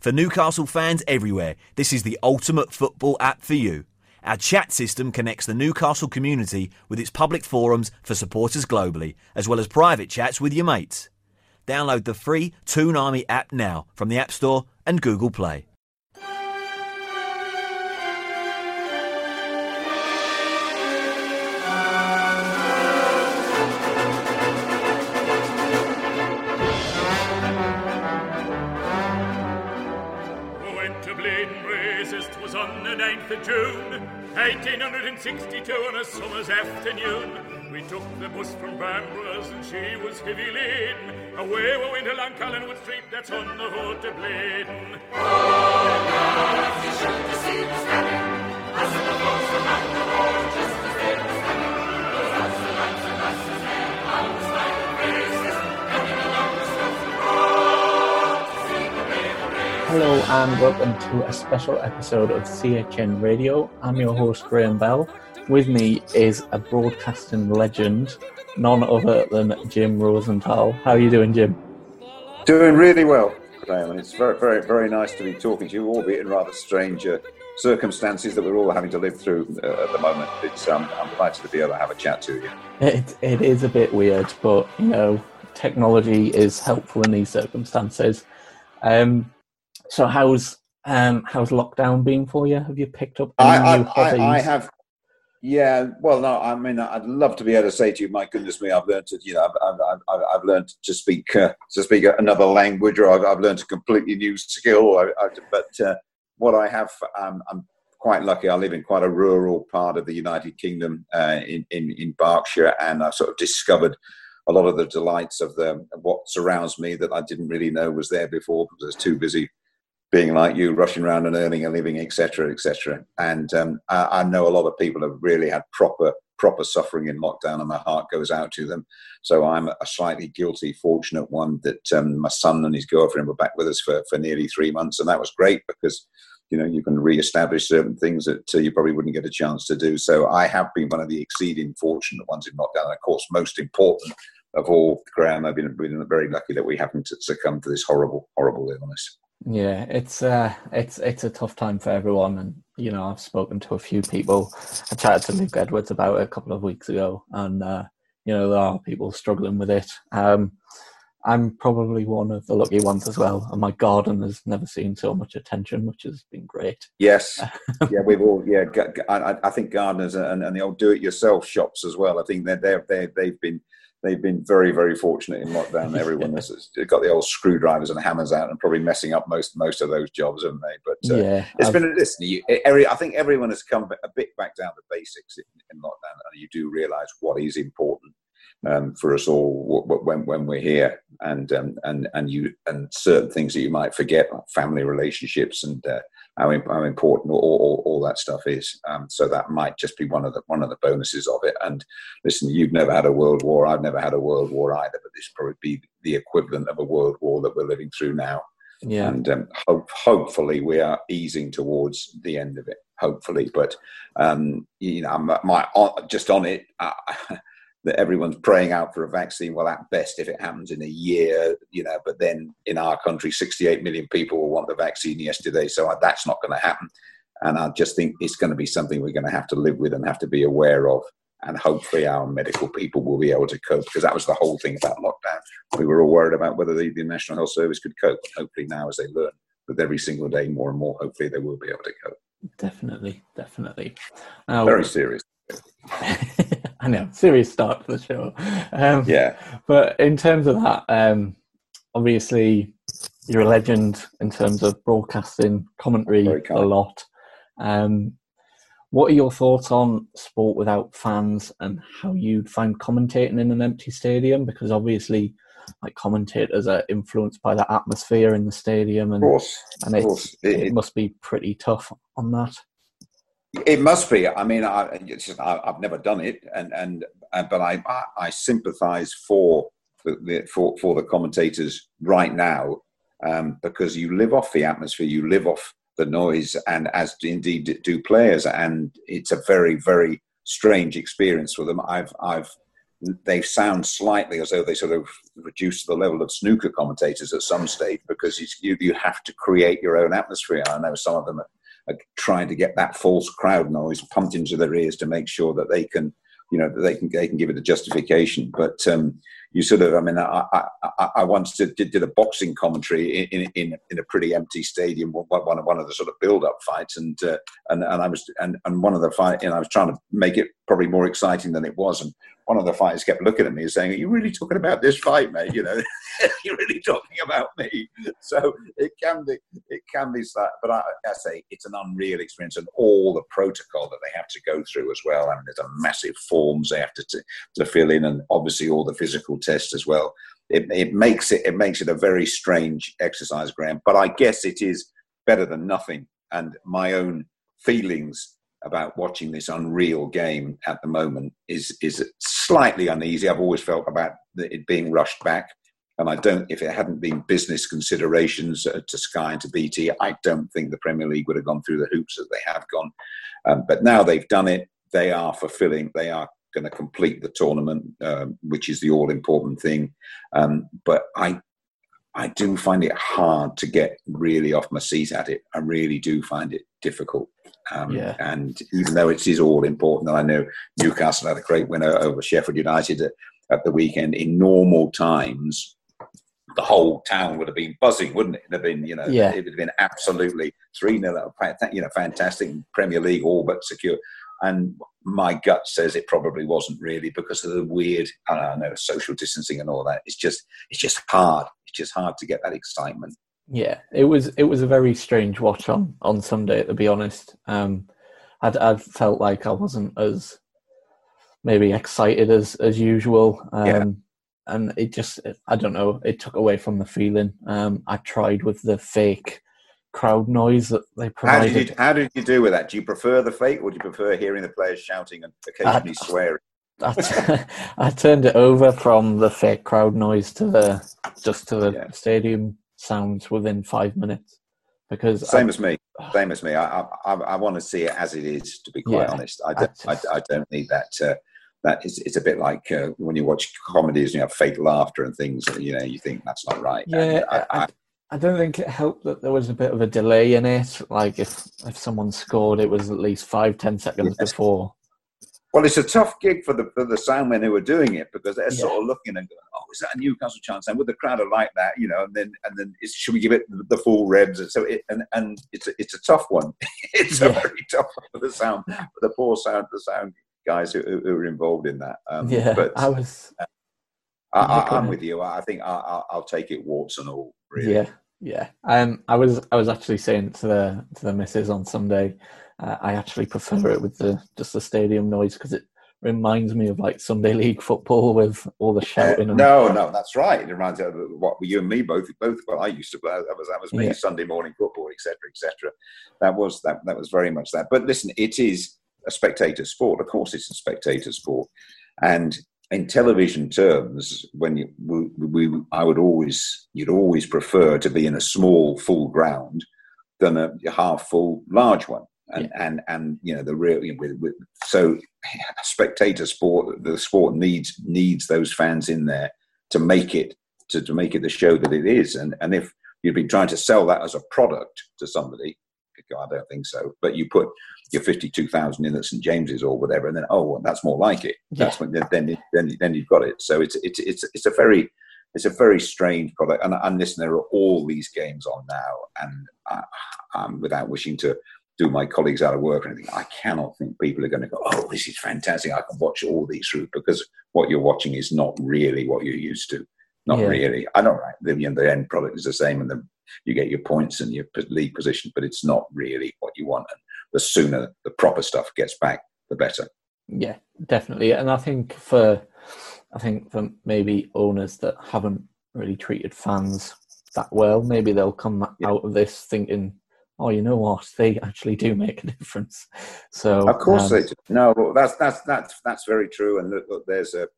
For Newcastle fans everywhere, this is the ultimate football app for you. Our chat system connects the Newcastle community with its public forums for supporters globally, as well as private chats with your mates. Download the free Toon Army app now from the App Store and Google Play. 1862 on a summer's afternoon. We took the bus from Balmbra's and she was heavy laden. Away we went along Collingwood Street, that's on the road to Blaydon. Hello and welcome to a special episode of CHN Radio. I'm your host Graham Bell. With me is a broadcasting legend, none other than Jim Rosenthal. How are you doing, Jim? Doing really well, Graham, and it's very, very, very nice to be talking to you, albeit in rather strange uh, circumstances that we're all having to live through uh, at the moment. It's um, I'm delighted to be able to have a chat to you. It, it is a bit weird, but you know, technology is helpful in these circumstances. Um, so, how's um, how's lockdown been for you? Have you picked up any I, new I, hobbies? I, I have. Yeah, well, no, I mean, I'd love to be able to say to you, my goodness me, I've learned to, you know, I've, I've, I've, I've learned to speak uh, to speak another language, or I've, I've learned a completely new skill. I, I, but uh, what I have, um, I'm quite lucky. I live in quite a rural part of the United Kingdom, uh, in, in in Berkshire, and I've sort of discovered a lot of the delights of the what surrounds me that I didn't really know was there before because I was too busy being like you, rushing around and earning a living, etc., etc. And um, I, I know a lot of people have really had proper proper suffering in lockdown, and my heart goes out to them. So I'm a slightly guilty, fortunate one that um, my son and his girlfriend were back with us for, for nearly three months, and that was great because you know you can re-establish certain things that uh, you probably wouldn't get a chance to do. So I have been one of the exceeding fortunate ones in lockdown. And of course, most important of all, Graham, I've been, been very lucky that we haven't succumbed to this horrible, horrible illness. Yeah, it's uh, it's it's a tough time for everyone, and you know I've spoken to a few people. I chatted to Luke Edwards about it a couple of weeks ago, and uh, you know there are people struggling with it. Um, I'm probably one of the lucky ones as well, and my garden has never seen so much attention, which has been great. Yes, yeah, we've all yeah. I, I think gardeners and, and the old do-it-yourself shops as well. I think they're they they they've been they've been very very fortunate in lockdown. Everyone has has got the old screwdrivers and hammers out and probably messing up most most of those jobs, haven't they? But uh, yeah, it's I've- been listen. You, every, I think everyone has come a bit back down to basics in, in lockdown, and you do realise what is important um, for us all when when we're here, and um, and and you and certain things that you might forget, like family relationships and uh, how, how important all, all, all that stuff is. Um, so that might just be one of the one of the bonuses of it. And listen, you've never had a world war. I've never had a world war either, but this probably be the equivalent of a world war that we're living through now yeah, and um, hope, hopefully we are easing towards the end of it. Hopefully, but um, you know, I'm, my just on it. That everyone's praying out for a vaccine. Well, at best, if it happens in a year, you know. But then in our country, 68 million people will want the vaccine yesterday, so that's not going to happen. And I just think it's going to be something we're going to have to live with and have to be aware of. And hopefully, our medical people will be able to cope because that was the whole thing about lockdown. We were all worried about whether the, the National Health Service could cope. Hopefully, now as they learn with every single day more and more, hopefully they will be able to cope. definitely, definitely. Very serious. I know, serious start to the show. Um, Yeah. But in terms of that, um, obviously you're a legend in terms of broadcasting commentary a lot. Um, what are your thoughts on sport without fans and how you'd find commentating in an empty stadium? Because obviously, like commentators are influenced by the atmosphere in the stadium, and and of course. it, It- it- must be pretty tough on that. It must be. I mean, I, just, I, I've never done it, and and uh, but I I, I sympathise for the, for for the commentators right now um, because you live off the atmosphere, you live off the noise, and as indeed do players, and it's a very very strange experience for them. I've I've they sound slightly as though they sort of reduce the level of snooker commentators at some stage because you, you have to create your own atmosphere. I know some of them trying to get that false crowd noise pumped into their ears to make sure that they can, you know, they can they can give it a justification. But um, you sort of, I mean, I, I, I once did, did, a boxing commentary in, in, in a pretty empty stadium, one of, one of the sort of build up fights. And, uh, and, and I was, and, and one of the fight, know, I was trying to make it probably more exciting than it was. And one of the fighters kept looking at me and saying, Are you really talking about this fight, mate? You know, you're really talking about me. So it can be, it can be. But I, I, say it's an unreal experience and all the protocol that they have to go through as well. I mean, there's a massive forms they have to, to, to fill in and obviously all the physical tests as well. It, it makes it, it makes it a very strange exercise, Graham. But I guess it is better than nothing. And my own feelings about watching this unreal game at the moment is is slightly uneasy. I've always felt about it being rushed back, and I don't. If it hadn't been business considerations uh, to Sky and to BT, I don't think the Premier League would have gone through the hoops that they have gone. Um, but now they've done it. They are fulfilling. They are going to complete the tournament, um, which is the all important thing. Um, but I I do find it hard to get really off my seat at it. I really do find it difficult. Um, yeah. And even though it is all important, and I know Newcastle had a great winner over Sheffield United at, at the weekend, in normal times, the whole town would have been buzzing, wouldn't it? It'd have been, you know, yeah. it would have been absolutely 3 0, you know, fantastic Premier League, all but secure. And my gut says it probably wasn't really because of the weird, I don't know, social distancing and all that. It's just, it's just hard. It's just hard to get that excitement. Yeah, it was it was a very strange watch on on Sunday. To be honest, um, I'd i felt like I wasn't as maybe excited as as usual. Um, yeah. And it just, I don't know, it took away from the feeling. Um, I tried with the fake crowd noise that they provided. How did, you, how did you do with that? Do you prefer the fake or do you prefer hearing the players shouting and occasionally I, swearing? I, t- I turned it over from the fake crowd noise to the just to the yeah. stadium sounds within five minutes. Because same I, as me same as me. I, I, I want to see it as it is to be quite yeah, honest. I don't, I, I, don't need that uh, that is it's a bit like uh, when you watch comedies and you have fake laughter and things you know you think that's not right. Yeah I, I, don't think it helped that there was a bit of a delay in it. Like if if someone scored it was at least five ten seconds yes. before well, it's a tough gig for the for the soundmen who are doing it because they're yeah. sort of looking and going, "Oh, is that a Newcastle chance?" And with the crowd are like that, you know, and then and then should we give it the full revs? So it, and and it's a, it's a tough one. it's yeah. a very tough one for the sound for the poor sound the sound guys who, who are involved in that. Um, yeah, but I was. Uh, I, am with you. I think I, will take it warts and all. Really. Yeah, yeah. Um, I was I was actually saying to the to the missus on Sunday Uh, I actually prefer it with the just the stadium noise because it reminds me of like Sunday league football with all the shouting. And... No, no, that's right. It reminds me of uh, what you and me both both. Well, I used to. That was that was me. Yeah. Sunday morning football, etc., etc. That was that. That was very much that. But listen, it is a spectator sport. Of course, it's a spectator sport, and in television terms, when you we, we I would always you'd always prefer to be in a small full ground than a half full large one and yeah. and and you know the real you know, with, with, so spectator sport the sport needs needs those fans in there to make it to, to make it the show that it is and and if you've been trying to sell that as a product to somebody I don't think so but you put your 52,000 in at St James's or whatever and then oh well, that's more like it that's yeah. when then then then you've got it so it's it's it's it's a very it's a very strange product and, and listen there are all these games on now and I, I'm without wishing to do my colleagues out of work or anything. I cannot think people are going to go, oh, this is fantastic. I can watch all these through because what you're watching is not really what you're used to. Not yeah. really. I know, right? The, you know, the end product is the same and the, you get your points and your league position, but it's not really what you want. And the sooner the proper stuff gets back, the better. Yeah, definitely. And I think for, I think for maybe owners that haven't really treated fans that well, maybe they'll come yeah. out of this thinking oh, you know what, they actually do make a difference. So of course um, they do. No, that's that's that's that's very true. And look, look there's a,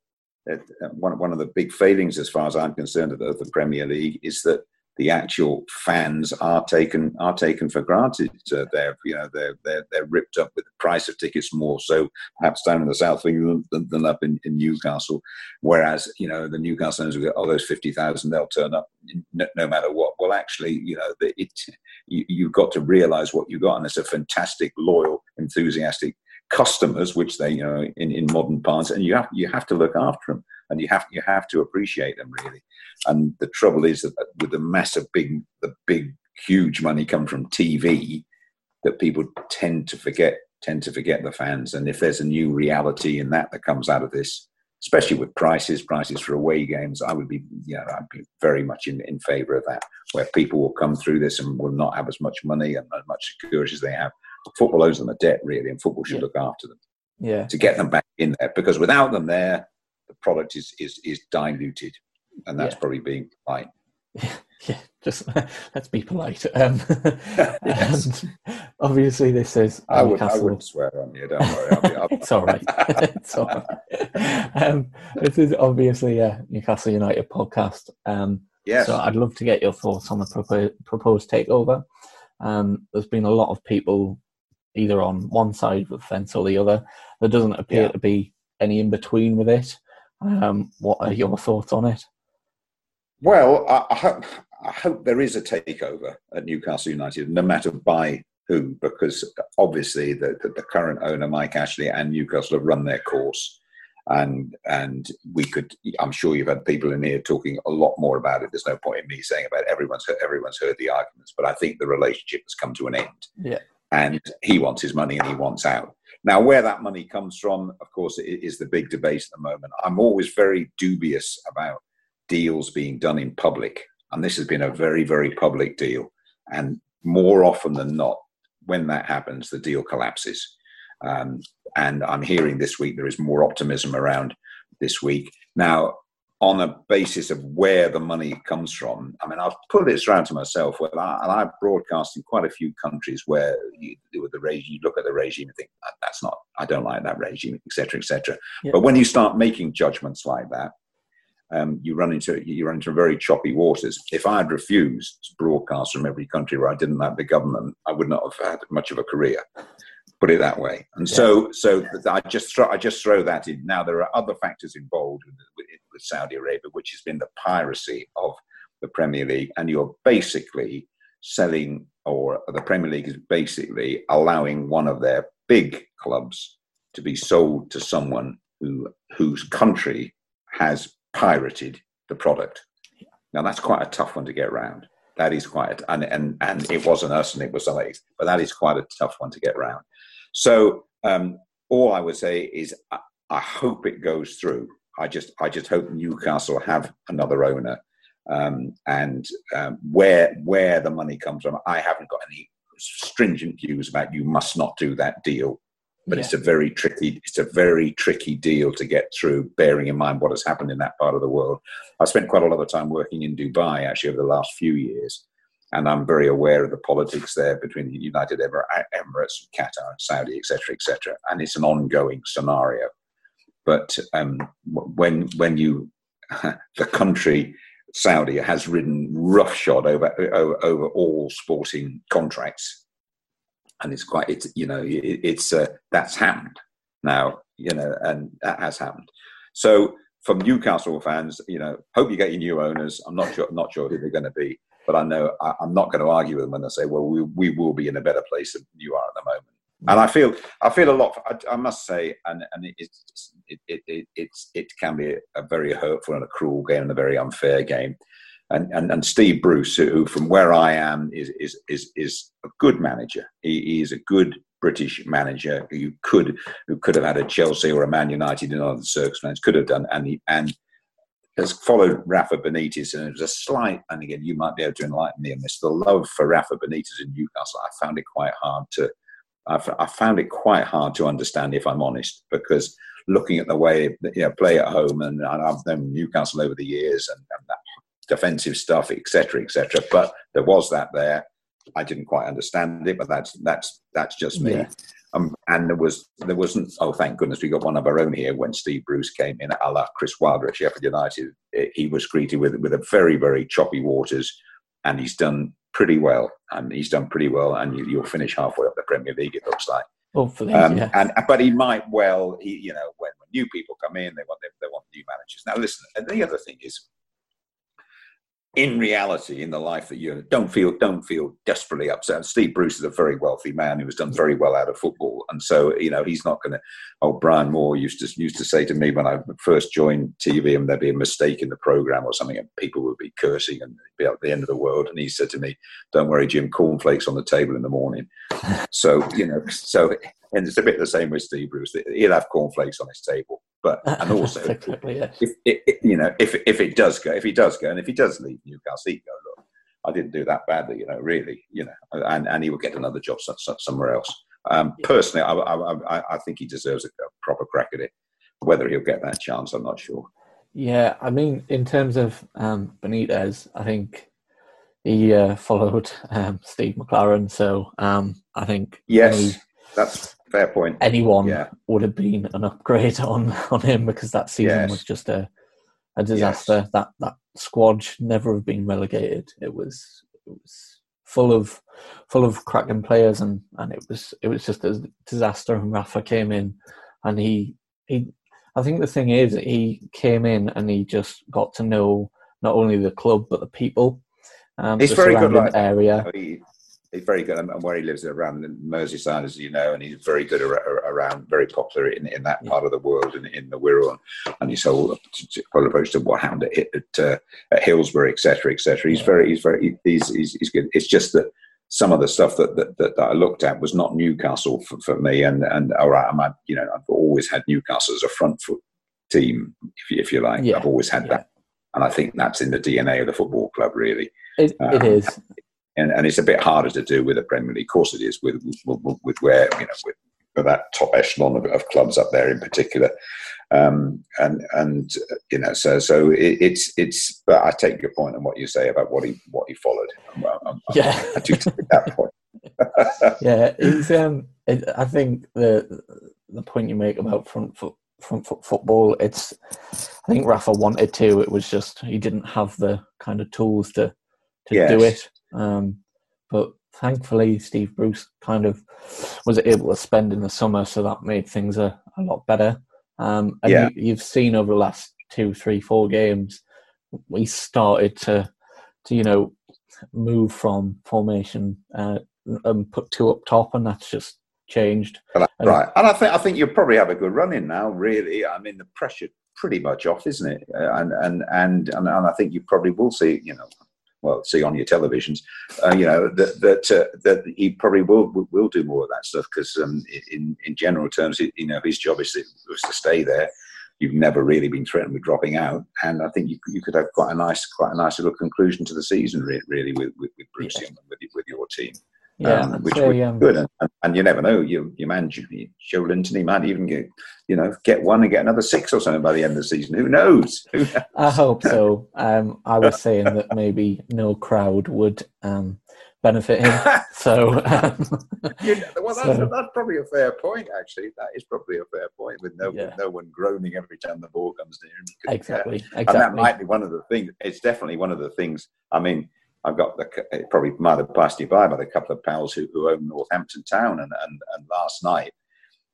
a, one one of the big failings, as far as I'm concerned, of the, of the Premier League is that the actual fans are taken are taken for granted. Uh, they're you know they're, they're they're ripped up with the price of tickets more so perhaps down in the south of England than, than up in, in, Newcastle. Whereas you know the Newcastle owners will go, oh those fifty thousand they'll turn up no, no, matter what. Well, actually you know it, you, you've got to realise what you've got, and it's a fantastic, loyal, enthusiastic customers, which they you know in, in modern parts, and you have you have to look after them and you have you have to appreciate them really. And the trouble is that with the massive big the big huge money come from TV, that people tend to forget tend to forget the fans. And if there's a new reality in that that comes out of this, especially with prices, prices for away games, I would be, you know, I'd be very much in, in favour of that, where people will come through this and will not have as much money and as much security as they have. Football owes them a debt, really, and football should yeah. look after them. Yeah. To get them back in there, because without them there, the product is is is diluted, and that's yeah. probably being polite. Yeah, just let's be polite. Um, yes. obviously, this is. I, would, I wouldn't swear on you. Don't worry. I'll be, I'll, it's all right. it's all right. Um, this is obviously a Newcastle United podcast. Um, yes. So I'd love to get your thoughts on the propo- proposed takeover. Um, there's been a lot of people either on one side of the fence or the other. There doesn't appear yeah. to be any in between with it. Um, what are your thoughts on it? Well, I, I, hope, I hope there is a takeover at Newcastle United, no matter by who, because obviously the, the, the current owner, Mike Ashley, and Newcastle have run their course. And and we could, I'm sure you've had people in here talking a lot more about it. There's no point in me saying about it. everyone's heard, everyone's heard the arguments, but I think the relationship has come to an end. Yeah. And he wants his money and he wants out. Now, where that money comes from, of course, is the big debate at the moment. I'm always very dubious about deals being done in public, and this has been a very, very public deal. And more often than not, when that happens, the deal collapses. Um, and I'm hearing this week there is more optimism around this week. Now, on a basis of where the money comes from. I mean, I've put this around to myself. Well, I, and I've broadcast in quite a few countries where you, with the regime, you look at the regime and think that's not. I don't like that regime, etc., etc. Yeah. But when you start making judgments like that, um, you run into you run into very choppy waters. If I had refused to broadcast from every country where I didn't like the government, I would not have had much of a career put it that way. And yeah. so, so I just throw, I just throw that in. Now there are other factors involved with, with Saudi Arabia, which has been the piracy of the Premier League, and you're basically selling, or the Premier League is basically allowing one of their big clubs to be sold to someone who whose country has pirated the product. Now that's quite a tough one to get around. That is quite, a, and and and it wasn't us, and it was somebody, but that is quite a tough one to get around. So um, all I would say is I, I, hope it goes through. I just I just hope Newcastle have another owner. Um, and um, where where the money comes from, I haven't got any stringent views about you must not do that deal. But yeah. it's a very tricky it's a very tricky deal to get through, bearing in mind what has happened in that part of the world. I spent quite a lot of time working in Dubai actually over the last few years, and I'm very aware of the politics there between the United Emirates, Qatar, Saudi, etc., etc. And it's an ongoing scenario. But um, when when you the country Saudi has ridden roughshod over, over, over all sporting contracts, and it's quite it's you know it, it's uh, that's happened now you know and that has happened. So from Newcastle fans, you know, hope you get your new owners. I'm not sure not sure who they're going to be but I know I, am not going to argue with them when they say, "Well, we, we will be in a better place than you are at the moment." And I feel I feel a lot. I, I must say, and and it, it, it, it, it's it can be a very hurtful and a cruel game and a very unfair game. And, and, and Steve Bruce, who from where I am is is is, is a good manager. He, he is a good British manager who could who could have had a Chelsea or a Man United in other circumstances, could have done, and he, and has followed Rafa Benitez, and it was a slight, and again, you might be able to enlighten me on this. The love for Rafa Benitez in Newcastle, I found it quite hard to, I found it quite hard to understand, if I'm honest, because looking at the way you know play at home, and I've known Newcastle over the years, and, and that defensive stuff, etc., etc. But there was that there. I didn't quite understand it, but that's that's that's just me. Yeah. Um, and there was there wasn't. Oh, thank goodness we got one of our own here when Steve Bruce came in, a la Chris Wilder at Sheffield United. He was greeted with with a very very choppy waters. and he's done pretty well. And he's done pretty well, and you, will finish halfway up the Premier League. It looks like. Hopefully, um, yes. and but he might well, he, you know, when, when new people come in, they want they, they want new managers. Now, listen, and the other thing is, in reality, in the life that you don't feel don't feel desperately upset. Steve Bruce is a very wealthy man who has done very well out of football, and so you know he's not going to. Oh, Brian Moore used to used to say to me when I first joined TV, and there'd be a mistake in the program or something, and people would be cursing and be at the end of the world. And he said to me, "Don't worry, Jim, cornflakes on the table in the morning." so you know, so and it's a bit the same with Steve Bruce. He'll have cornflakes on his table, but and also exactly, yes. if it, you know if if it does go, if he does go, and if he does leave Newcastle, he go look. I didn't do that badly, you know, really, you know, and, and he will get another job somewhere else. Um, yeah. Personally, I, I, I, think he deserves a proper crack at it. Whether he'll get that chance, I'm not sure. Yeah, I mean, in terms of um, Benitez, I think he uh, followed um, Steve McClaren, so um, I think yes, that's Fair point. Anyone yeah. would have been an upgrade on on him because that season yes. was just a a disaster. Yes. That that squad should never have been relegated. It was it was full of full of cracking players and and it was it was just a disaster. And Rafa came in and he he. I think the thing is he came in and he just got to know not only the club but the people. Um, He's very good like area. He, he's very good. And where he lives around Merseyside, as you know, and he's very good around, very popular in, in that part of the world, in, in the Wirral. And he's whole approach to what happened at, at, uh, at Hillsborough, etc., etc. He's very, he's very, he's, he's, he's good. It's just that some of the stuff that, that, that, I looked at was not Newcastle for, for me. And, and all right, I'm, you know, I've always had Newcastle as a front foot team, if you, if you like. Yeah. I've always had yeah. that. And I think that's in the DNA of the football club, really. It, um, it is and, and it's a bit harder to do with a Premier League. Of course, it is with with, with where you know with, with that top echelon of, of, clubs up there in particular. Um, and and you know, so so it, it's it's. But I take your point on what you say about what he what he followed. I'm, I'm, yeah, I do take that point. yeah, it's um. It, I think the the point you make about front foot front foot football. It's I think Rafa wanted to. It was just he didn't have the kind of tools to to yes. do it. Um, but thankfully, Steve Bruce kind of was able to spend in the summer, so that made things a, a lot better. Um, and yeah. you, have seen over the last two, three, four games, we started to, to you know, move from formation uh, and put two up top, and that's just changed. Right, and I think I think you'll probably have a good run in now. Really, I mean, the pressure pretty much off, isn't it? Uh, and, and and and and I think you probably will see. You know, well, see on your televisions, uh, you know that that uh, that he probably will will do more of that stuff because um, in in general terms, you know, his job is to, was to stay there. You've never really been threatened with dropping out, and I think you you could have quite a nice quite a nice little conclusion to the season, really, with with, with Bruce yeah. and with with your team. Yeah, um, which would um, good. And, and, you never know. You, your man Joelinton, he might even get, you know, get one and get another six or something by the end of the season. Who knows? I hope so. Um, I was saying that maybe no crowd would um, benefit him. so, um, you well, that's, so, that's probably a fair point. Actually, that is probably a fair point. With no, yeah. with no one groaning every time the ball comes near. Exactly, exactly. And that might be one of the things. It's definitely one of the things. I mean I've got the probably might have passed you by, but a couple of pals who, who own Northampton Town, and, and, and last night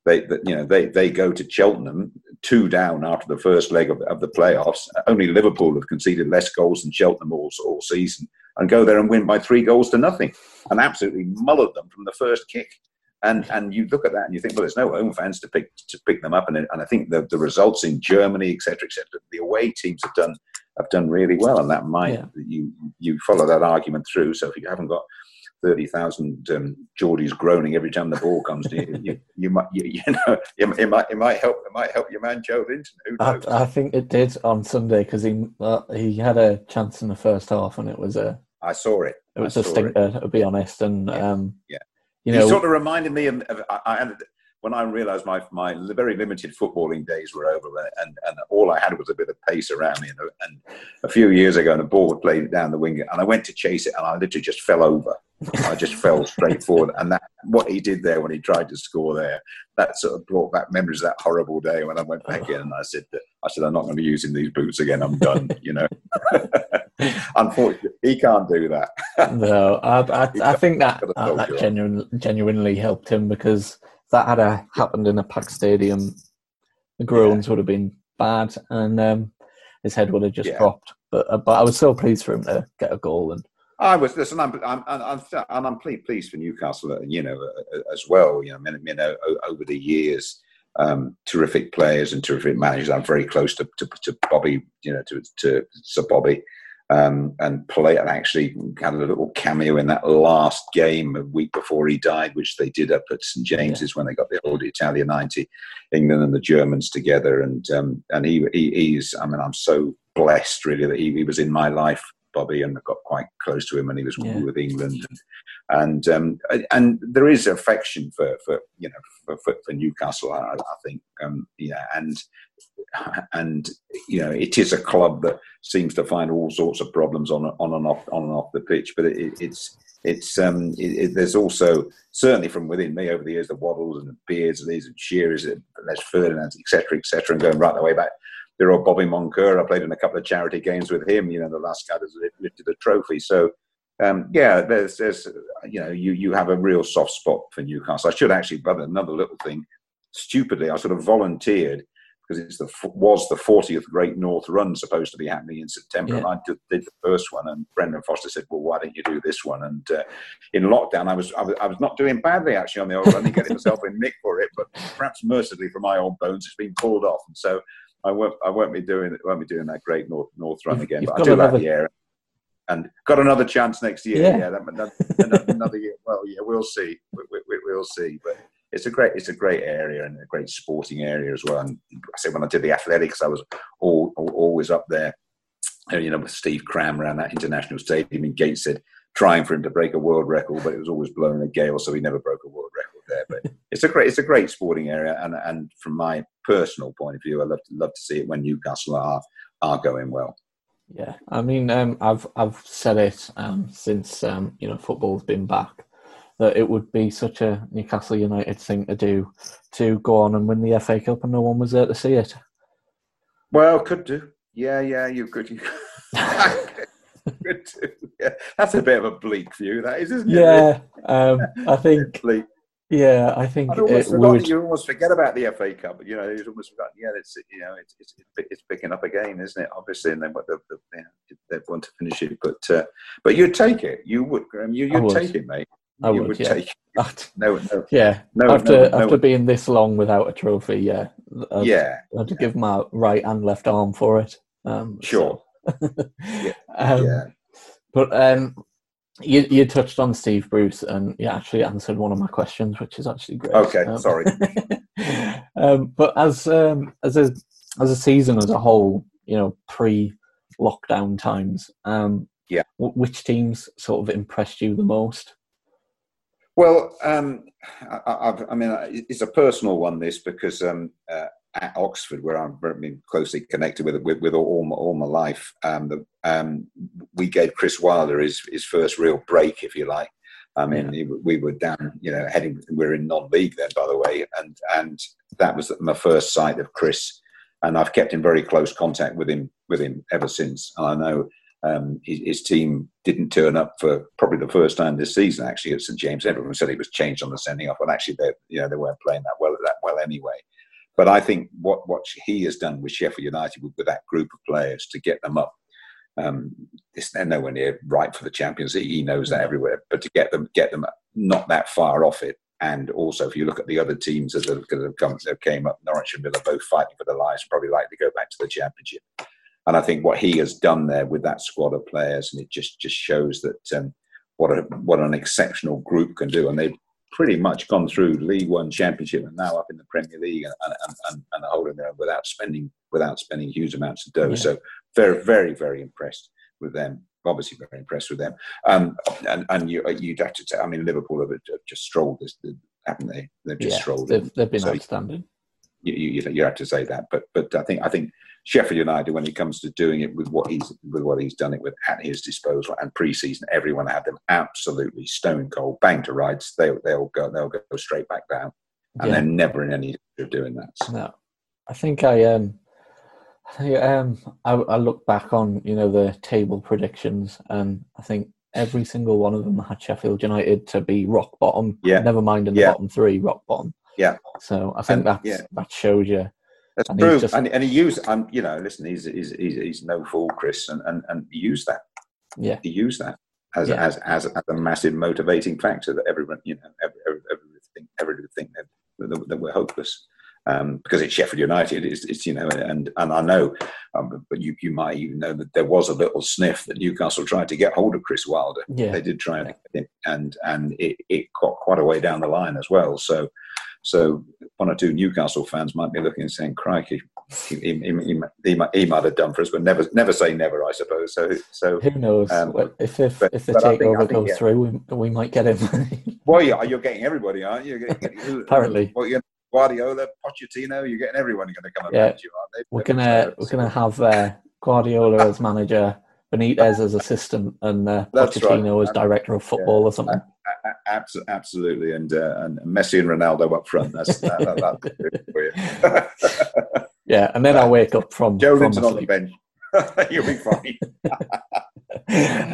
they, you know they, they go to Cheltenham two down after the first leg of, of the playoffs. Only Liverpool have conceded less goals than Cheltenham all, all season, and go there and win by three goals to nothing, and absolutely mullered them from the first kick. And and you look at that and you think, well, there's no home fans to pick to pick them up, and and I think the, the results in Germany, etc., etc. The away teams have done have done really well, and that might yeah. you you follow that argument through. So if you haven't got thirty thousand um, Geordies groaning every time the ball comes to you, you, you might you, you, know it, might it might help it might help your man knows? I, I think it did on Sunday because he uh, he had a chance in the first half and it was a I saw it. It was a stinker, it. to be honest, and yeah. Um, yeah. You know, he sort of reminded me of, of I, I when I realised my my very limited footballing days were over, and and all I had was a bit of pace around me. And a few years ago, and a ball played down the wing, and I went to chase it, and I literally just fell over. I just fell straight forward. And that what he did there when he tried to score there, that sort of brought back memories of that horrible day when I went back in and I said, I said, I'm not going to be using these boots again. I'm done. You know. Unfortunately, he can't do that. no, I, I, I think that that genuinely, genuinely helped him because that had a, happened in a packed stadium, the groans yeah. would have been bad, and um, his head would have just yeah. dropped. But uh, but I was so pleased for him to get a goal and I was listen. I'm I'm I'm, I'm, I'm pleased for Newcastle, you know, as well. You know, you know, over the years, um, terrific players and terrific managers. I'm very close to, to, to Bobby, you know, to, to Sir Bobby, um, and play and actually had a little cameo in that last game a week before he died, which they did up at St James's yeah. when they got the old Italia '90, England and the Germans together, and um, and he, he he's. I mean, I'm so blessed really that he, he was in my life Bobby and I got quite close to him when he was yeah. with England. And and, um, and there is affection for, for you know for, for, for Newcastle, I, I think. Um, yeah, and and you know it is a club that seems to find all sorts of problems on on and off on and off the pitch, but it, it's it's um, it, it, there's also certainly from within me over the years the Waddles and the Beardsley's and Shearers and Les Ferdinands etc etc and going right the way back there are Bobby Moncur. I played in a couple of charity games with him. You know, the last guy that lifted a trophy. So, um, yeah, there's, there's, you know, you, you have a real soft spot for Newcastle. I should actually, but another little thing, stupidly, I sort of volunteered because it's the was the 40th Great North Run supposed to be happening in September, yeah. and I did, did, the first one. And Brendan Foster said, "Well, why don't you do this one?" And uh, in lockdown, I was, I was, I was not doing badly actually on the old run, getting myself in nick for it, but perhaps mercifully for my old bones, it's been pulled off, and so I won't I won't be doing won't be doing that great North North run again. You've but I do another... like the air. And got another chance next year. Yeah, yeah that, that, another year. Well, yeah, we'll see. We, we, we'll see. But it's a great it's a great area and a great sporting area as well. And I said when I did the athletics, I was all, all, always up there. Uh, you know, with Steve Cram around that international stadium in Gateshead, trying for him to break a world record, but it was always blowing a gale, so he never broke a world record there. But it's a great it's a great sporting area, and and from my personal point of view, I love to love to see it when Newcastle are are going well. Yeah, I mean, um, I've I've said it um, since um, you know football's been back that it would be such a Newcastle United thing to do to go on and win the FA Cup, and no one was there to see it. Well, could do. Yeah, yeah, you could. You could do. Yeah, that's a bit of a bleak view, that is, isn't it? Yeah, um, I think. bleak. Yeah, I think I'd almost would... You almost forget about the FA Cup. You know, it's almost forgot. Yeah, it's you know, it's, it's it's picking up again, isn't it? Obviously, and then what the, the, they want to finish it, but uh, but you'd take it. You would, Graham. You you'd take it, mate. I you would, would yeah. take it. No, no, yeah. No, after no, after being this long without a trophy, yeah, I'd, yeah, I had to yeah. give my right and left arm for it. Um, sure. So. yeah. Um, yeah. But um, you, you touched on Steve Bruce and you actually answered one of my questions, which is actually great. Okay, um, sorry. um, but as um, as a as a season as a whole, you know, pre lockdown times, um, yeah, w- which teams sort of impressed you the most? Well, um, I, I, mean, it's a personal one. This because um, uh, at Oxford, where I've been closely connected with with, with all, my, all my life, um, the, um, we gave Chris Wilder his, his first real break, if you like. I mean, yeah. we were down, you know, heading. We are in non-league then, by the way, and and that was my first sight of Chris, and I've kept in very close contact with him with him ever since. And I know um, his, his, team didn't turn up for probably the first time this season. Actually, at St James, everyone said he was changed on the sending off, and actually, they you know they weren't playing that well that well anyway. But I think what, what he has done with Sheffield United, with, with that group of players to get them up, um, they're nowhere near right for the Champions League. He knows that everywhere. But to get them, get them not that far off it, and also if you look at the other teams that have, that have come, that came up, Norwich and Villa both fighting for their lives, probably likely to go back to the Championship. And I think what he has done there with that squad of players, and it just just shows that um, what a what an exceptional group can do. And they've pretty much gone through League One Championship and now up in the Premier League and, and, and, and holding there without spending without spending huge amounts of dough. Yeah. So very very very impressed with them. Obviously very impressed with them. Um, and and you you'd have to tell. I mean Liverpool have just strolled this, haven't they? They've just yeah, strolled. They've, they've been so outstanding. You, you, you have to say that, but but I think I think Sheffield United, when it comes to doing it with what he's with what he's done it with at his disposal, and pre-season, everyone had them absolutely stone cold, bang to rights. They they'll go they'll go straight back down, and yeah. they're never in any of doing that. So. No, I think I um. I, um, I, I look back on you know the table predictions, and I think every single one of them had Sheffield United to be rock bottom. Yeah. Never mind in the yeah. bottom three, rock bottom. Yeah. So I think that yeah. that shows you. That's and and, and he used, and you know, listen, he's, he's, he's, he's no fool, Chris, and, and, and he used that. Yeah. He used that as, yeah. as, as, as a massive motivating factor that everyone, you know, every, every, everything, everything that, that, that we're hopeless um, because it's Sheffield United. It's, it's, you know, and and I know, um, but you you might even know that there was a little sniff that Newcastle tried to get hold of Chris Wilder. Yeah. they did try and and and it, it got quite a way down the line as well. So. So one or two Newcastle fans might be looking and saying, "Crikey, he, he, he, he, might, he might have done for us," but never, never say never, I suppose. So, so who knows? Um, if if, but, if the takeover think, goes yeah. through, we, we might get him. well, yeah, you're getting everybody, aren't you? Getting, who, Apparently. Well, you Guardiola, Pochettino, you're getting everyone going to come and yeah. you, aren't they? We're gonna we're gonna have uh, Guardiola as manager, Benitez as assistant, and uh, Pochettino right. as director of football yeah. or something. Absolutely, and uh, and Messi and Ronaldo up front. That's that, that, for you. yeah, and then I'll wake up from Joe from on the bench. You'll be fine.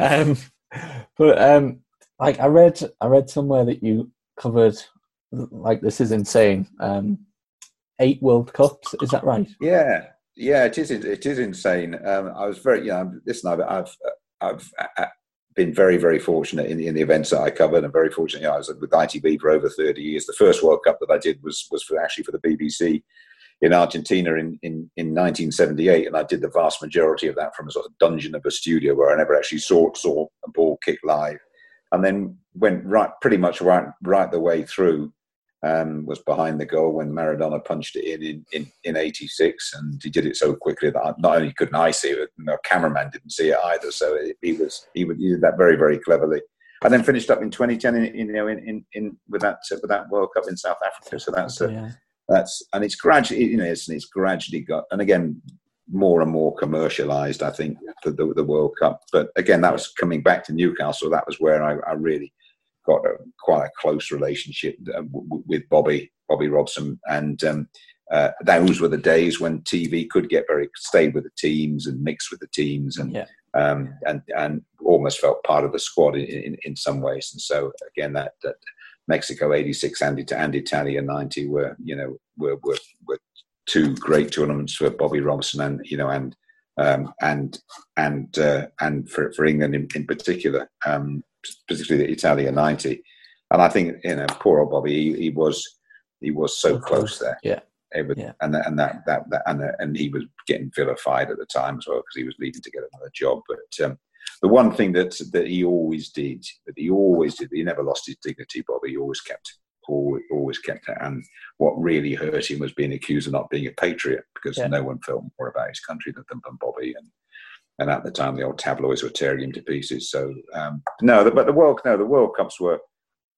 um, but um, like I read, I read somewhere that you covered like this is insane. Um, eight World Cups, is that right? Yeah, yeah, it is. It is insane. Um, I was very, you know, listen, I've, I've, I've uh, been very, very fortunate in, in the events that I covered. I'm very fortunate. You know, I was with ITV for over 30 years. The first World Cup that I did was was for actually for the BBC in Argentina in, in, in 1978, and I did the vast majority of that from a sort of dungeon of a studio where I never actually saw saw a ball kick live, and then went right pretty much right right the way through um, was behind the goal when Maradona punched it in, in in, in 86 and he did it so quickly that not only couldn't I see it, the cameraman didn't see it either. So it, he was he, he did that very very cleverly. And then finished up in 2010 in, you know in, in, in with that with that World Cup in South Africa. So that's uh, yeah. that's and it's gradually you know it's, it's gradually got and again more and more commercialized. I think the, the, the World Cup, but again that was coming back to Newcastle. That was where I, I really got a, quite a close relationship uh, with Bobby Bobby Robson, and um, uh, those were the days when TV could get very stayed with the teams and mixed with the teams, and yeah. um, and and almost felt part of the squad in, in, in some ways. And so again, that, that Mexico '86 and, and Italia '90 were you know were, were were two great tournaments for Bobby Robson, and you know and um, and and uh, and for, for England in, in particular. Um, particularly the Italia '90. And I think you know, poor old Bobby, he, he was he was so close there. Yeah. yeah. And that, and that, that, that and, and he was getting vilified at the time as well because he was leaving to get another job. But um, the one thing that that he always did, that he always did, he never lost his dignity. Bobby he always kept, always, always kept it. And what really hurt him was being accused of not being a patriot because yeah. no one felt more about his country than, than Bobby. And and at the time the old tabloids were tearing him to pieces. So um, no, but the World no the World Cups were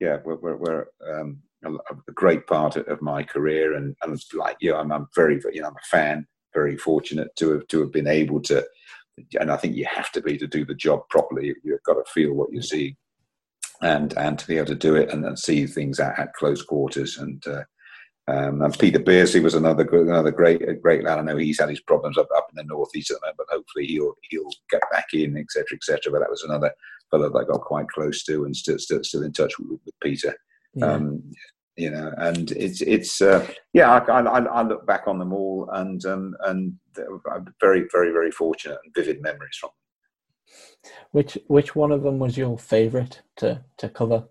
yeah were, were, were um, a, a, great part of my career, and, and like you know, I'm, I'm very you know I'm a fan, very fortunate to have to have been able to, and I think you have to be to do the job properly. You've got to feel what you see. And and to be able to do it and, and see things at, at close quarters and uh, um, and Peter Beardsley was another another great great lad. I know he's had his problems up, up in the northeast at the moment, but hopefully he'll he'll get back in, etc., etc. But that was another fellow that I got quite close to and still still still in touch with, with Peter. Yeah. Um, you know, and it's it's uh, yeah. I, I, I, look back on them all, and um, and I'm very very very fortunate and vivid memories from them. Which which one of them was your favourite to to cover?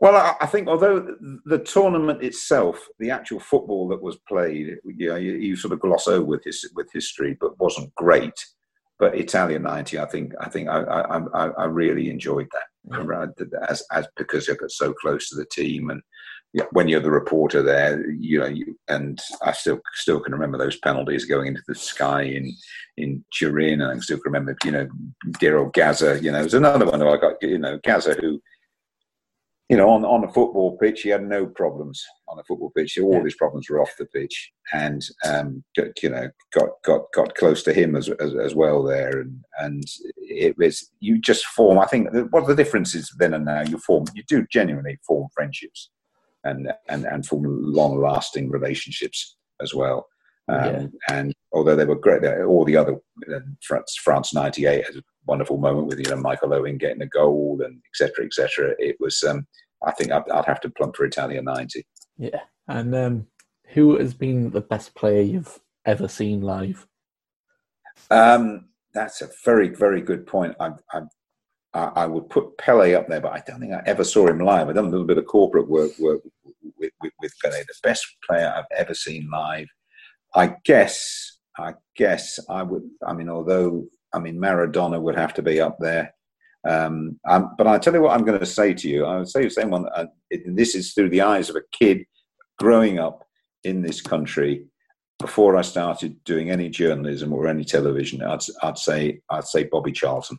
Well, I think although the tournament itself, the actual football that was played, you, know, you, you sort of gloss over with his, with history, but wasn't great. But Italia '90, I think, I think I, I, I really enjoyed that uh, as, as because it got so close to the team, and yeah, when you're the reporter there, you know, you, and I still still can remember those penalties going into the sky in in Turin, and I still can remember, you know, dear old Gazza. You know, there's another one who I got, you know, Gazza who you know, on, on a football pitch, he had no problems on a football pitch. All Yeah. his problems were off the pitch, and um, got- you know, got got got close to him as as, as well there, and and it was you just form. I think what the difference is then and now. You form, you do genuinely form friendships, and and and form long lasting relationships as well. Um, Yeah. And although they were great, all the other uh, France France '98 had a wonderful moment with you know Michael Owen getting a goal and etc. etc. It was. Um, I think I'd, I'd have to plump for Italia '90. Yeah. And um, who has been the best player you've ever seen live? Um, that's a very, very good point. I, I, I I would put Pele up there, but I don't think I ever saw him live. I've done a little bit of corporate work, work with, with, with Pele. The best player I've ever seen live. I guess, I guess I would. I mean, although I mean Maradona would have to be up there. Um, but I tell you what, I'm going to say to you. I would say the same one. Uh, it, this is through the eyes of a kid growing up in this country before I started doing any journalism or any television, I'd, I'd say I'd say Bobby Charlton,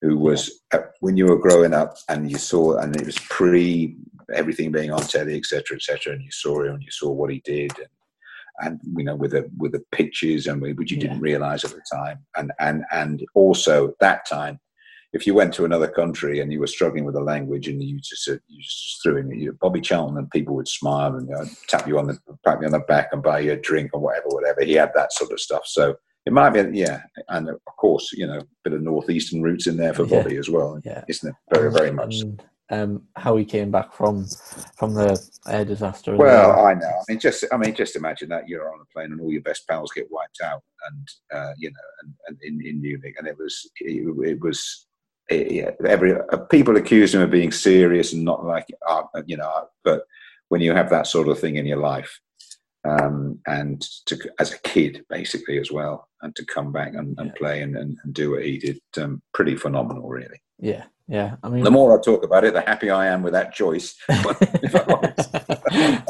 who was uh, when you were growing up and you saw, and it was pre everything being on telly, etc., etc., and you saw him and you saw what he did, and, and you know with the with the pictures and which you Yeah. didn't realize at the time, and and and also that time. If you went to another country and you were struggling with the language and you just, you just threw in you Bobby Charlton and people would smile and uh, tap you on the pat you on the back and buy you a drink or whatever, whatever. He had that sort of stuff. So it might be, yeah, and of course, you know, a bit of northeastern roots in there for Yeah. Bobby as well, Yeah. isn't it? Very, very much. so. Um, how he came back from from the air disaster. as Well, I know. I mean, just I mean, just imagine that you're on a plane and all your best pals get wiped out, and uh, you know, and, and in, in Munich, and it was it, it was it, yeah. Every uh, people accused him of being serious and not like uh, you know, but when you have that sort of thing in your life, um, and to as a kid basically as well, and to come back and, and Yeah. play and, and, and do what he did, um, pretty phenomenal, really. yeah, yeah. I mean, The more I talk about it, the happier I am with that choice. I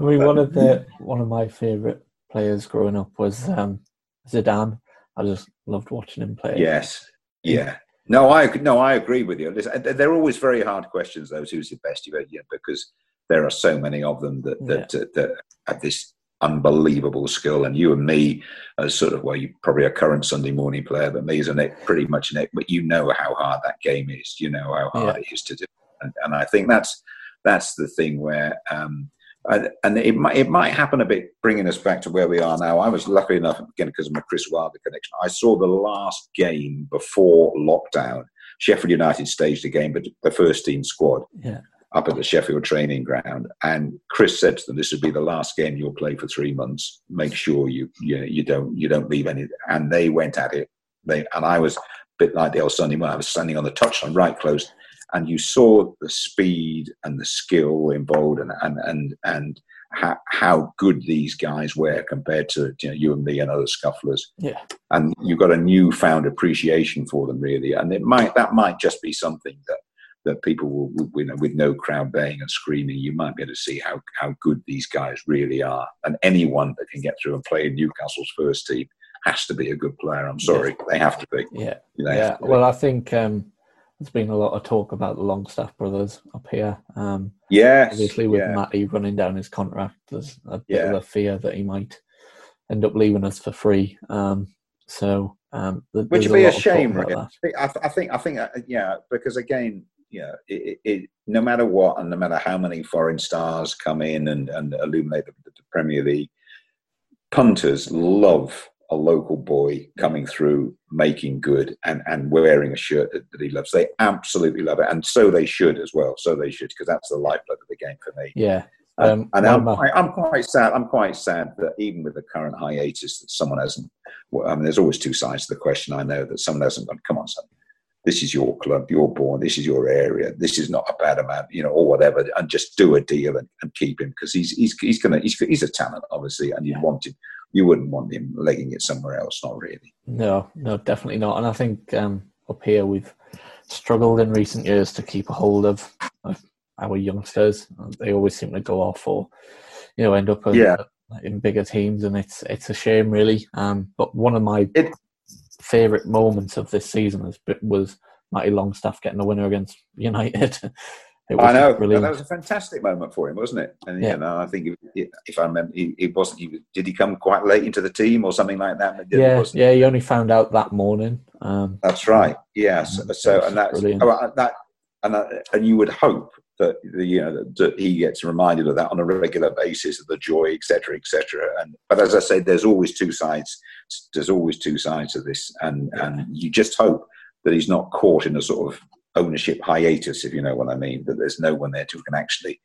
mean, one of the one of my favorite players growing up was um, Zidane. I just loved watching him play. Yes. Yeah. No, I no, I agree with you. Listen, they're always very hard questions. Those who's the best you've had, yeah, because there are so many of them that that, uh, that have this unbelievable skill. And you and me, as sort of well, you probably a current Sunday morning player, but me as a neck, pretty much a neck. But you know how hard that game is. You know how hard it is to do. And, and I think that's that's the thing where. Um, and, and it might it might happen a bit, bringing us back to where we are now. I was lucky enough again because of my Chris Wilder connection. I saw the last game before lockdown. Sheffield United staged a game, but the first team squad yeah, up at the Sheffield training ground. And Chris said to them, "This would be the last game you'll play for three months. Make sure you you, you don't you don't leave any." And they went at it. They and I was a bit like the old Sunday morning. I was standing on the touchline, right close, and you saw the speed and the skill involved, and and and and how, how good these guys were compared to you, know, you and me and other scufflers yeah, and you've got a newfound appreciation for them really and it might that might just be something that that people will you know with no crowd baying and screaming you might be able to see how how good these guys really are and anyone that can get through and play in newcastle's first team has to be a good player i'm sorry they have to be yeah. They yeah. be. Well, I think um, there's been a lot of talk about the Longstaff brothers up here. Um, yes obviously, with yeah. Matty running down his contract, there's a bit Yeah. of a fear that he might end up leaving us for free. Um, so, um, th- which would be a talk shame really. I, th- I think i think uh, yeah because again yeah it, it, it, no matter what and no matter how many foreign stars come in and, and illuminate the, the premier league punters love a local boy coming through making good and, and wearing a shirt that, that he loves they absolutely love it and so they should as well so they should because that's the lifeblood of the game for me Yeah. um, Um, and I'm, quite, I'm quite sad. I'm quite sad that even with the current hiatus, that someone hasn't. Well, I mean, there's always two sides to the question. I know that someone hasn't gone. Come on, son. This is your club. You're born. This is your area. This is not a bad amount, you know, or whatever. And just do a deal and, and keep him because he's he's he's gonna he's, he's a talent, obviously, and you would want him. You wouldn't want him legging it somewhere else. Not really. No, no, definitely not. And I think um, up here we've struggled in recent years to keep a hold of, of our youngsters. They always seem to go off or, you know, end up Yeah. in bigger teams, and it's it's a shame, really. Um, but one of my It- favourite moments of this season been, was Matty Longstaff getting a winner against United. It was I know brilliant. that was a fantastic moment for him, wasn't it? And Yeah. you know, I think if, if I remember, he, he wasn't. He did he come quite late into the team or something like that? Yeah, yeah. He only found out that morning. Um, That's right. Yes. Mm, So, that's and that's oh, that, and uh, and you would hope that you know that, that he gets reminded of that on a regular basis of the joy, etc., etc. And but as I say, there's always two sides. There's always two sides of this, and and you just hope that he's not caught in a sort of ownership hiatus, if you know what I mean. That there's no one there who can actually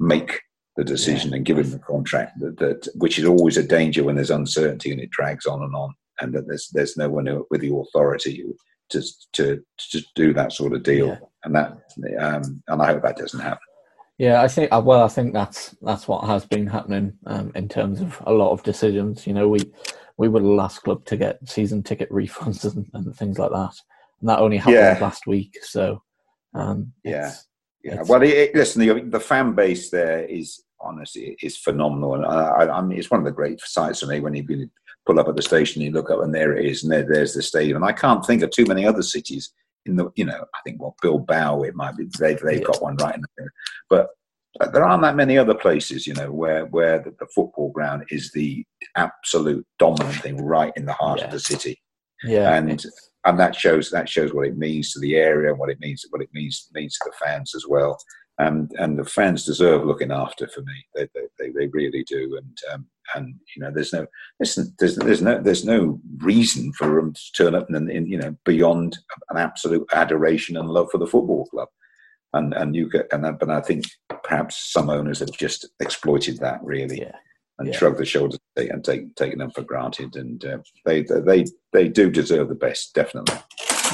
make the decision and give him the contract. That, that which is always a danger when there's uncertainty and it drags on and on, and that there's there's no one who- with the authority to to to do that sort of deal. Yeah. And that um, and I hope that doesn't happen. Yeah, I think well, I think that's that's what has been happening um, in terms of a lot of decisions. You know, we we were the last club to get season ticket refunds and, and things like that, and that only happened Yeah. last week. So, um, Yeah. it's- Yeah. It's- Well, it, listen, the, the fan base there is honestly is phenomenal, and I, I, I mean, it's one of the great sights for me when you really pull up at the station, you look up, and there it is, and there, there's the stadium. And I can't think of too many other cities in the, you know, I think what Bilbao, it might be they've they've Yeah. got one right in there, but. But there aren't that many other places, you know, where where the, the football ground is the absolute dominant thing, right in the heart Yeah. of the city yeah, and and that shows that shows what it means to the area and what it means what it means means to the fans as well. And and the fans deserve looking after for me. They they, they, they really do. And um, and you know there's no listen there's there's no there's no reason for them to turn up and, and you know beyond an absolute adoration and love for the football club. And and you get and but I think perhaps some owners have just exploited that really yeah, and Yeah. shrug their shoulders and take taking them for granted. And uh, they they they do deserve the best, definitely.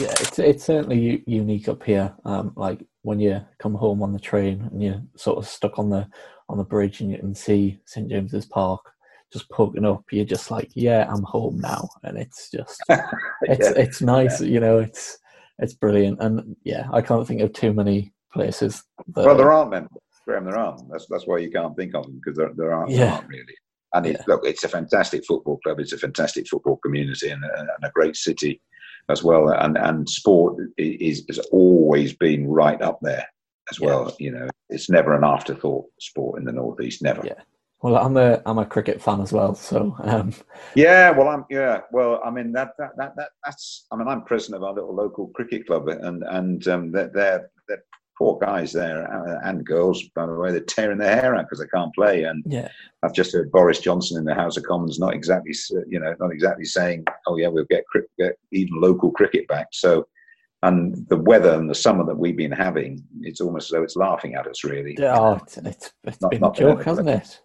yeah. It's it's certainly unique up here. Um, like when you come home on the train and you're sort of stuck on the on the bridge and you can see St James's Park just poking up. You're just like, yeah, I'm home now, and it's just it's Yeah. it's nice, you know. It's it's brilliant, and yeah, I can't think of too many places. That, Well, there aren't many, Aren't. That's that's why you can't think of them because there there aren't, there aren't really. And it, look, it's a fantastic football club. It's a fantastic football community and, a- and a great city as well. And and sport is has always been right up there as Yeah. well. You know, it's never an afterthought. Sport in the northeast, never. Yeah. Well, I'm a I'm a cricket fan as well, so um, Yeah, well, I'm yeah, well, I mean that that that, that that's I mean I'm president of our little local cricket club, and and um, they're they're, they're poor guys there uh, and girls by the way they're tearing their hair out because they can't play, and yeah, I've just heard Boris Johnson in the House of Commons not exactly you know not exactly saying oh yeah we'll get, get even local cricket back, so. And the weather and the summer that we've been having, it's almost as though it's laughing at us, really. oh, it's it's, it's Not- been not a joke, hasn't it?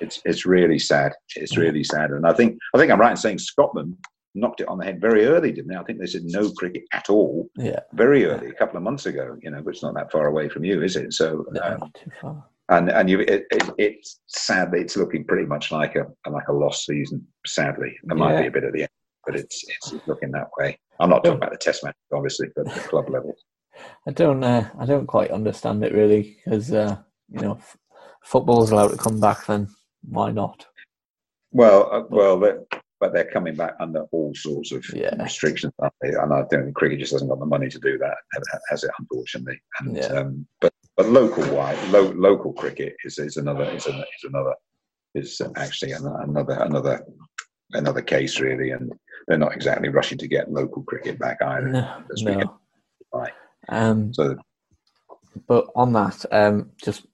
it's it's really sad. It's really sad, and I think I think I'm right in saying Scotland knocked it on the head very early, didn't they? I think they said no cricket at all Yeah, very early, a couple of months ago. You know, but it's not that far away from you, is it? So, no, um, not too far. and and you, it, it, it's sadly it's looking pretty much like a like a lost season. Sadly, there might be a bit at the end, but it's it's looking that way. I'm not talking about the Test match, obviously, but the club level. I don't uh, I don't quite understand it really because uh, you know f- football's allowed to come back, then why not? Well, uh, well, they're, but they're coming back under all sorts of Yeah. restrictions, aren't they? And I don't think cricket just hasn't got the money to do that, has it? Unfortunately, and Yeah. um, but but local wide, lo- local cricket is, is another is, an, is another is actually an, another another another case really, and they're not exactly rushing to get local cricket back either. No, As no. by. Um, So but on that, um, just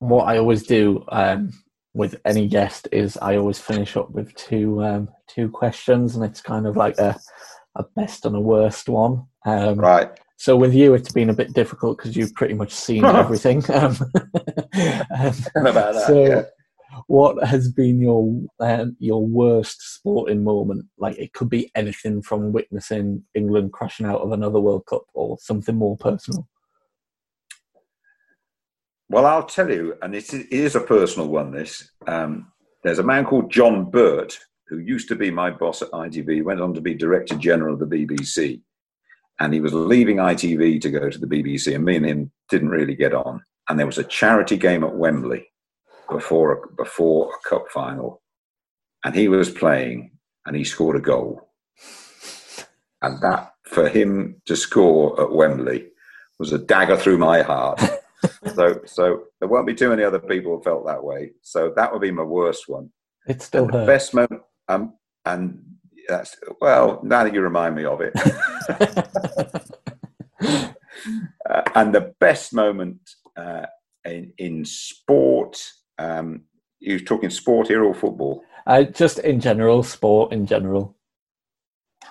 what I always do um, with any guest is I always finish up with two um, two questions, and it's kind of like a a best and a worst one. Um, right, So with you, it's been a bit difficult because you've pretty much seen everything. Um, um, about that, so, yeah. what has been your um, your worst sporting moment? Like it could be anything from witnessing England crashing out of another World Cup or something more personal. Well, I'll tell you, and it is a personal one. This um, there's a man called John Birt who used to be my boss at ITV. Went on to be director general of the BBC, and he was leaving ITV to go to the BBC. And me and him didn't really get on. And there was a charity game at Wembley before a, before a cup final, and he was playing, and he scored a goal. And that for him to score at Wembley was a dagger through my heart so, so there won't be too many other people who felt that way. So that would be my worst one. It's still the best moment, um, and that's well. Now that you remind me of it, uh, and the best moment uh, in in sport. Um, you're talking sport here or football? Uh, just in general, sport in general.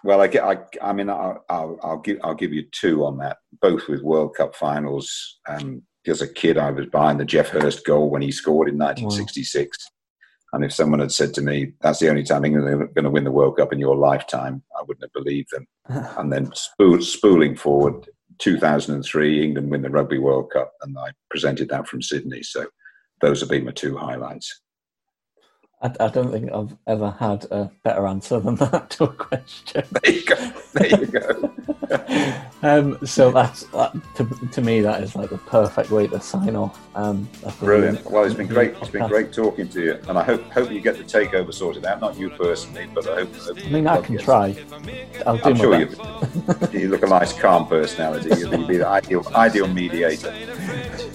Well, I get. I, I mean, I'll, I'll, I'll, give. I'll give you two on that. Both with World Cup finals. Um, as a kid, I was behind the Geoff Hurst goal when he scored in 1966. Wow. And if someone had said to me, "That's the only time England are going to win the World Cup in your lifetime," I wouldn't have believed them. and then spool, spooling forward, 2003, England win the Rugby World Cup, and I presented that from Sydney. So those have been my two highlights. I, I, don't think I've ever had a better answer than that to a question. There you go. There you go. Um, so that's that, to, to me that is like the perfect way to sign off. Um, Brilliant. Well, it's been great. It's been great talking to you, and I hope hope you get the takeover sorted out. Not you personally, but I hope. hope I mean, I can try. I'll do I'm my sure best. you. You look a nice, calm personality. You'll be the ideal ideal mediator,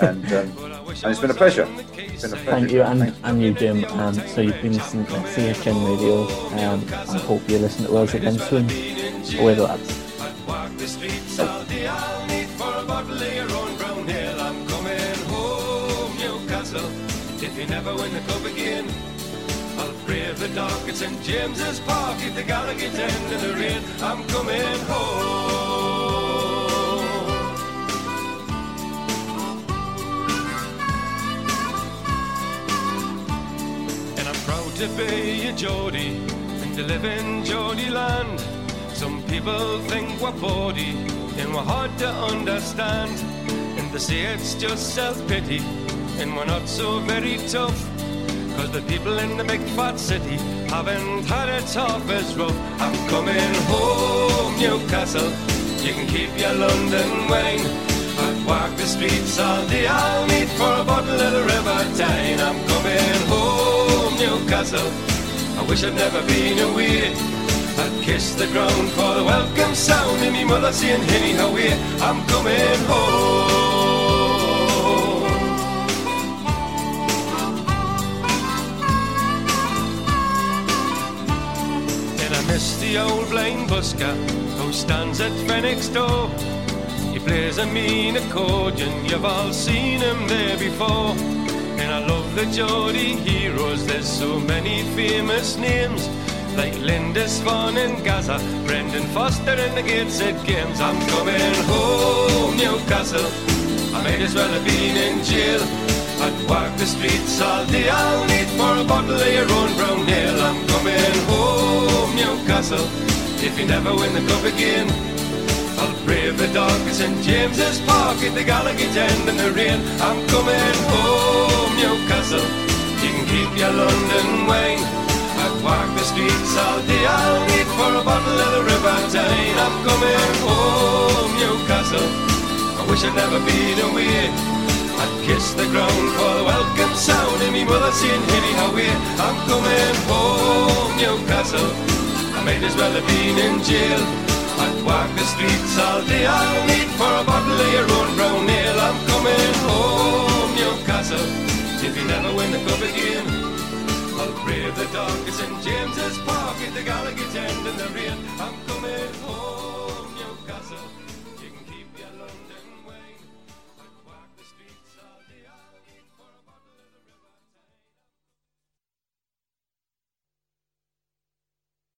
and. Um, and it's been a pleasure. Been a pleasure. Thank you, and, and you, Jim. Um, so you've been listening to CHN Radio. Um, I hope you listen to us again soon. Away the all need for a bottle of your own brown ale. I'm coming home, Newcastle. If you never win the cup again, I'll brave the dark at St James's Park if the Gallowgate end in the rain. I'm coming home. And I'm proud to be a Geordie and to live in Geordie land. People think we're bawdy and we're hard to understand. And they say it's just self-pity and we're not so very tough. Cause the people in the big fat city haven't had it half as rough. I'm coming home, Newcastle. You can keep your London wine. I'd walk the streets all day. I'll meet for a bottle of the River Tyne. I'm coming home. Newcastle. I wish I'd never been away. Kiss the ground for the welcome sound and me mother saying, Henny, how we? I'm coming home. And I miss the old blind busker who stands at Fenwick's door. He plays a mean accordion, you've all seen him there before. And I love the Geordie heroes, there's so many famous names. Like Lindisfarne in Gazza, Brendan Foster and the Gateshead Games. I'm coming home, Newcastle. I might as well have been in jail. I'd walk the streets all day. I'll need for a bottle of your own brown ale. I'm coming home, Newcastle. If you never win the cup again, I'll brave the dark at St James's Park at the Gallowgate end in the rain. I'm coming home. Newcastle. You can keep your London wine. Walked the streets all day. I'll need for a bottle of the River Tyne. I'm coming home, Newcastle. I wish I'd never been away. I'd kiss the ground for the welcome sound and me mother saying, Henny, how we? I'm coming home, Newcastle. I might as well have been in jail. I'd walk the streets all day. I'll need for a bottle of your own brown ale. I'm coming home, Newcastle if you never win the cup again. Brave the darkest in James's Park at the Gallowgate end in the rain. I'm